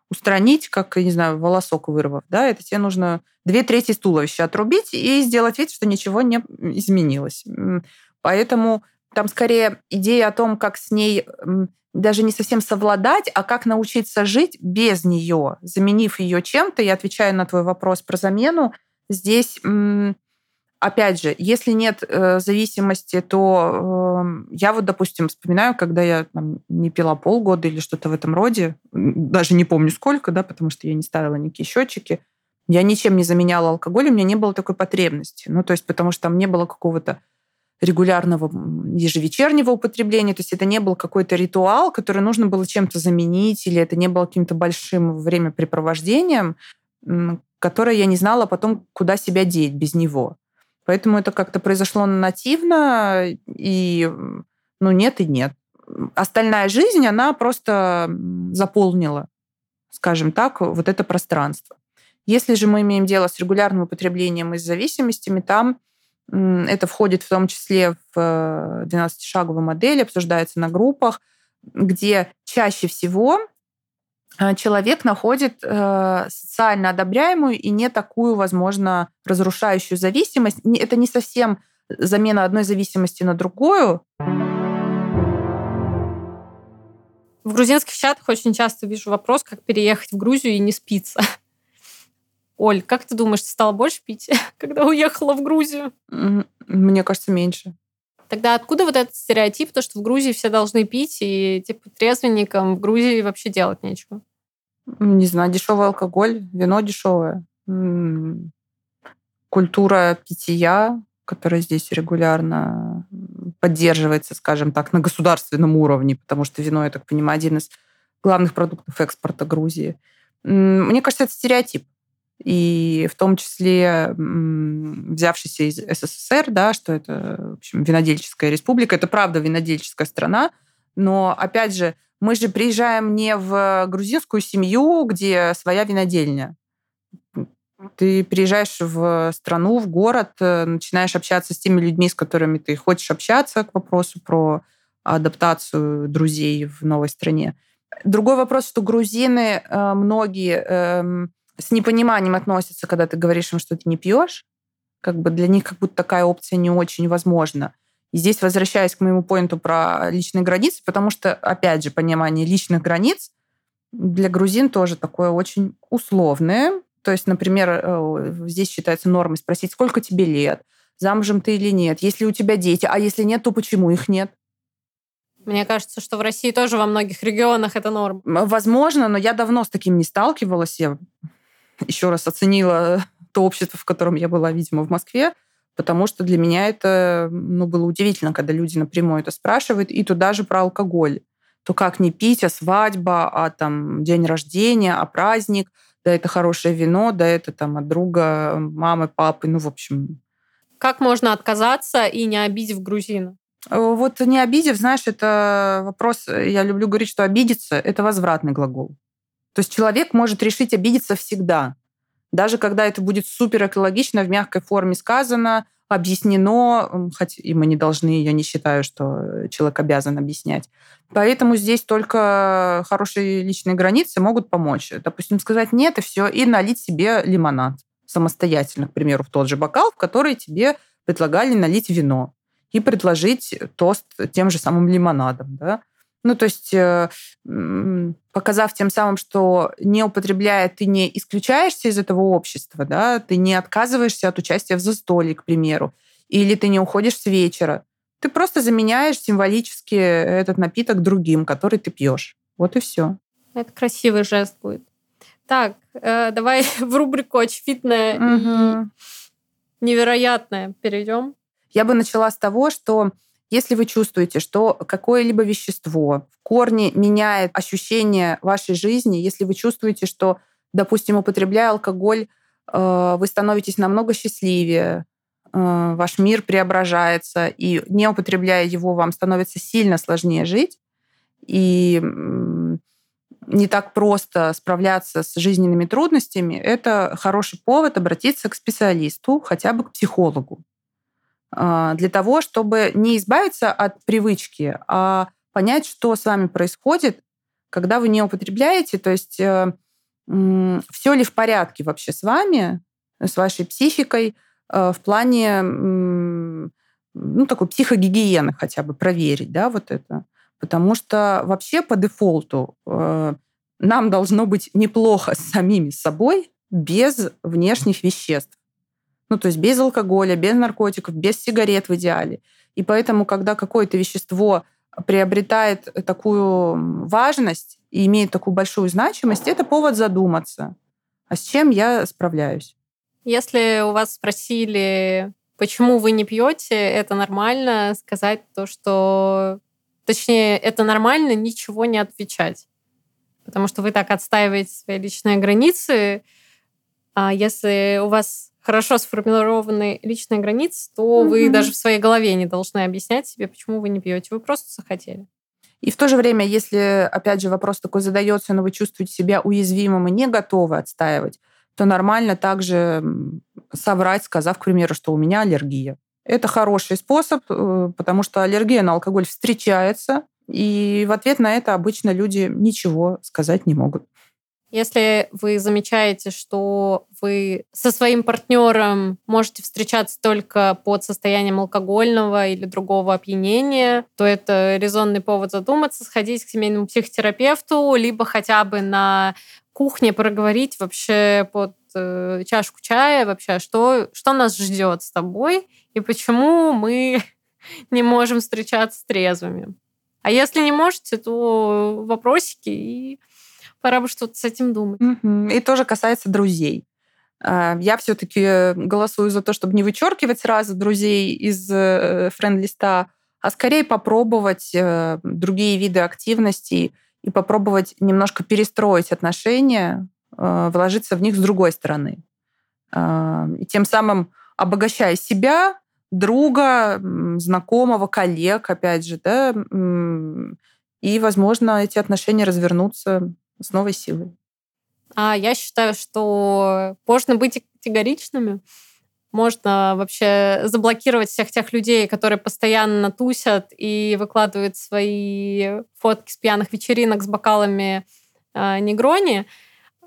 устранить, как, не знаю, волосок вырвав, да, это тебе нужно две трети туловища отрубить и сделать вид, что ничего не изменилось. Поэтому там скорее идея о том, как с ней даже не совсем совладать, а как научиться жить без нее, заменив ее чем-то. Я отвечаю на твой вопрос про замену. Здесь опять же, если нет э, зависимости, то э, я вот, допустим, вспоминаю, когда я там, не пила полгода или что-то в этом роде, даже не помню сколько, да, потому что я не ставила никакие счетчики, я ничем не заменяла алкоголь, у меня не было такой потребности. Ну, то есть, потому что там не было какого-то регулярного ежевечернего употребления, то есть это не был какой-то ритуал, который нужно было чем-то заменить, или это не было каким-то большим времяпрепровождением, которое я не знала потом, куда себя деть без него. Поэтому это как-то произошло нативно, и ну нет и нет. Остальная жизнь, она просто заполнила, скажем так, вот это пространство. Если же мы имеем дело с регулярным употреблением и с зависимостями, там это входит в том числе в 12-шаговую модель, обсуждается на группах, где чаще всего Э, человек находит э, социально одобряемую и не такую, возможно, разрушающую зависимость. Это не совсем замена одной зависимости на другую. В грузинских чатах очень часто вижу вопрос, как переехать в Грузию и не спиться. Оль, как ты думаешь, ты стала больше пить, когда уехала в Грузию? Мне кажется, меньше. Тогда откуда вот этот стереотип, то, что в Грузии все должны пить, и типа трезвенникам в Грузии вообще делать нечего? Не знаю, дешевый алкоголь, вино дешевое. Культура питья, которая здесь регулярно поддерживается, скажем так, на государственном уровне, потому что вино, я так понимаю, один из главных продуктов экспорта Грузии. Мне кажется, это стереотип и в том числе взявшийся из СССР, да, что это, в общем, винодельческая республика, это правда винодельческая страна, но, опять же, мы же приезжаем не в грузинскую семью, где своя винодельня. Ты приезжаешь в страну, в город, э, начинаешь общаться с теми людьми, с которыми ты хочешь общаться к вопросу про адаптацию друзей в новой стране. Другой вопрос, что грузины э, многие эм, с непониманием относятся, когда ты говоришь им, что ты не пьешь. Как бы для них как будто такая опция не очень возможна. И здесь возвращаясь к моему поинту про личные границы, потому что, опять же, понимание личных границ для грузин тоже такое очень условное. То есть, например, э, здесь считается нормой спросить, сколько тебе лет, замужем ты или нет, есть ли у тебя дети, а если нет, то почему их нет? Мне кажется, что в России тоже во многих регионах это норма. Возможно, но я давно с таким не сталкивалась. Я еще раз оценила то общество, в котором я была, видимо, в Москве, потому что для меня это ну, было удивительно, когда люди напрямую это спрашивают, и туда же про алкоголь. то как не пить, а свадьба, а там день рождения, а праздник, да это хорошее вино, да это там от друга, мамы, папы, ну, в общем. Как можно отказаться и не обидев грузина? Э, вот не обидев, знаешь, это вопрос, я люблю говорить, что обидеться – это возвратный глагол. То есть человек может решить обидеться всегда. Даже когда это будет супер экологично, в мягкой форме сказано, объяснено, хоть и мы не должны, я не считаю, что человек обязан объяснять. Поэтому здесь только хорошие личные границы могут помочь. Допустим, сказать нет и все, и налить себе лимонад самостоятельно, к примеру, в тот же бокал, в который тебе предлагали налить вино и предложить тост тем же самым лимонадом. Да? Ну, то есть э, показав тем самым, что не употребляя, ты не исключаешься из этого общества, да, ты не отказываешься от участия в застолье, к примеру, или ты не уходишь с вечера. Ты просто заменяешь символически этот напиток другим, который ты пьешь. Вот и все. Это красивый жест будет. Так, э, давай в рубрику очевидное угу. и невероятное перейдем. Я бы начала с того, что если вы чувствуете, что какое-либо вещество в корне меняет ощущение вашей жизни, если вы чувствуете, что, допустим, употребляя алкоголь, э, вы становитесь намного счастливее, э, ваш мир преображается, и не употребляя его, вам становится сильно сложнее жить, и не так просто справляться с жизненными трудностями, это хороший повод обратиться к специалисту, хотя бы к психологу. А, для того, чтобы не избавиться от привычки, а понять, что с вами происходит, когда вы не употребляете, то есть э, все ли в порядке вообще с вами, с вашей психикой э, в плане ну, такой психогигиены хотя бы проверить, да, вот это. Потому что вообще по дефолту э, нам должно быть неплохо с самими собой без внешних веществ. Ну, то есть без алкоголя, без наркотиков, без сигарет в идеале. И поэтому, когда какое-то вещество приобретает такую важность и имеет такую большую значимость, это повод задуматься, а с чем я справляюсь. Если у вас спросили, почему вы не пьете, это нормально сказать то, что... Точнее, это нормально ничего не отвечать. Потому что вы так отстаиваете свои личные границы. А если у вас хорошо сформированные личные границы, то угу. вы даже в своей голове не должны объяснять себе, почему вы не пьете. Вы просто захотели. И в то же время, если, опять же, вопрос такой задается, но вы чувствуете себя уязвимым и не готовы отстаивать, то нормально также соврать, сказав, к примеру, что у меня аллергия. Это хороший способ, э, потому что аллергия на алкоголь встречается, и в ответ на это обычно люди ничего сказать не могут. Если вы замечаете, что вы со своим партнером можете встречаться только под состоянием алкогольного или другого опьянения, то это резонный повод задуматься, сходить к семейному психотерапевту, либо хотя бы на кухне проговорить вообще под э, чашку чая вообще, что, что нас ждет с тобой и почему мы не можем встречаться трезвыми. А если не можете, то вопросики и пора бы что-то с этим думать. И тоже касается друзей. А, я все-таки голосую за то, чтобы не вычеркивать сразу друзей из э, френд-листа, а скорее попробовать э, другие виды активностей и попробовать немножко перестроить отношения, э, вложиться в них с другой стороны. А, и тем самым обогащая себя, друга, знакомого, коллег, опять же, да, и, возможно, эти отношения развернутся с новой силой. А я считаю, что можно быть категоричными. Можно вообще заблокировать всех тех людей, которые постоянно тусят и выкладывают свои фотки с пьяных вечеринок с бокалами э, негрони.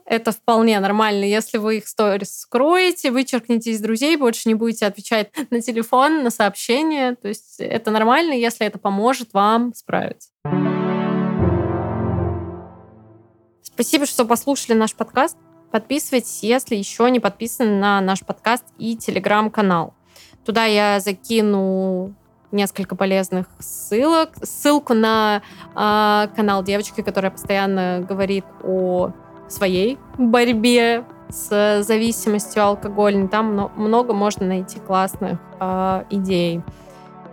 Это вполне нормально. Если вы их сторис скроете, вычеркнете из друзей, больше не будете отвечать на телефон, на сообщения. То есть это нормально, если это поможет вам справиться. Спасибо, что послушали наш подкаст. Подписывайтесь, если еще не подписаны на наш подкаст и телеграм-канал. Туда я закину несколько полезных ссылок. Ссылку на э, канал девочки, которая постоянно говорит о своей борьбе с зависимостью алкогольной. Там много можно найти классных э, идей.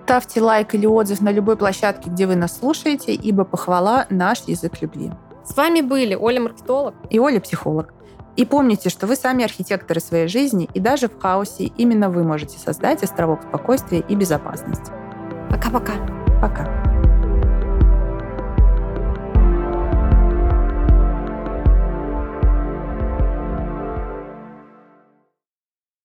Ставьте лайк или отзыв на любой площадке, где вы нас слушаете, ибо похвала – наш язык любви. С вами были Оля Маркетолог и Оля Психолог. И помните, что вы сами архитекторы своей жизни, и даже в хаосе именно вы можете создать островок спокойствия и безопасности. Пока-пока. Пока. -пока. Пока.